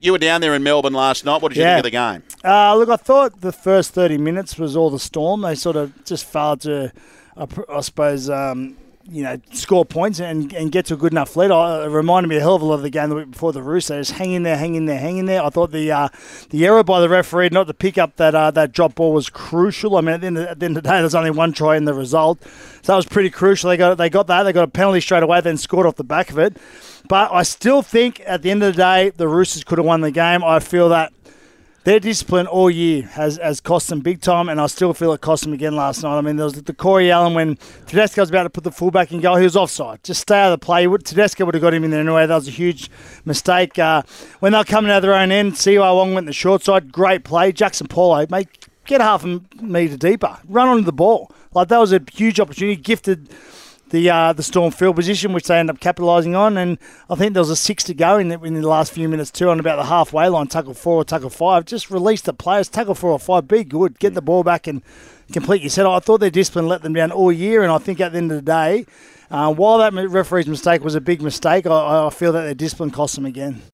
You were down there in Melbourne last night. What did you Yeah. think of the game? Uh, look, I thought the first 30 minutes was all the storm. They sort of just failed to, I I suppose, um, you know, score points and, and get to a good enough lead. It reminded me a hell of a lot of the game the week before the Roos. They hang in there, hang in there, hang in there. I thought the uh, the error by the referee not to pick up that uh, that drop ball was crucial. I mean, at the, end of, at the end of the day, there's only one try in the result, so that was pretty crucial. They got they got that. They got a penalty straight away, then scored off the back of it. But I still think at the end of the day, the Roosters could have won the game. I feel that their discipline all year has, has cost them big time, and I still feel it cost them again last night. I mean, there was the Corey Allen when Tedesco was about to put the fullback in goal, he was offside. Just stay out of the play. Tedesco would have got him in there anyway. That was a huge mistake. Uh, when they were coming out of their own end, Siua Wong went the short side. Great play. Jackson Paulo, mate, get half a metre deeper. Run onto the ball. Like, that was a huge opportunity. Gifted the uh, the Storm field position, which they end up capitalising on. And I think there was a six to go in the, in the last few minutes too, on about the halfway line, tackle four or tackle five. Just release the players, tackle four or five, be good, get the ball back and complete your set. I thought their discipline let them down all year, and I think at the end of the day, uh, while that referee's mistake was a big mistake, I, I feel that their discipline cost them again.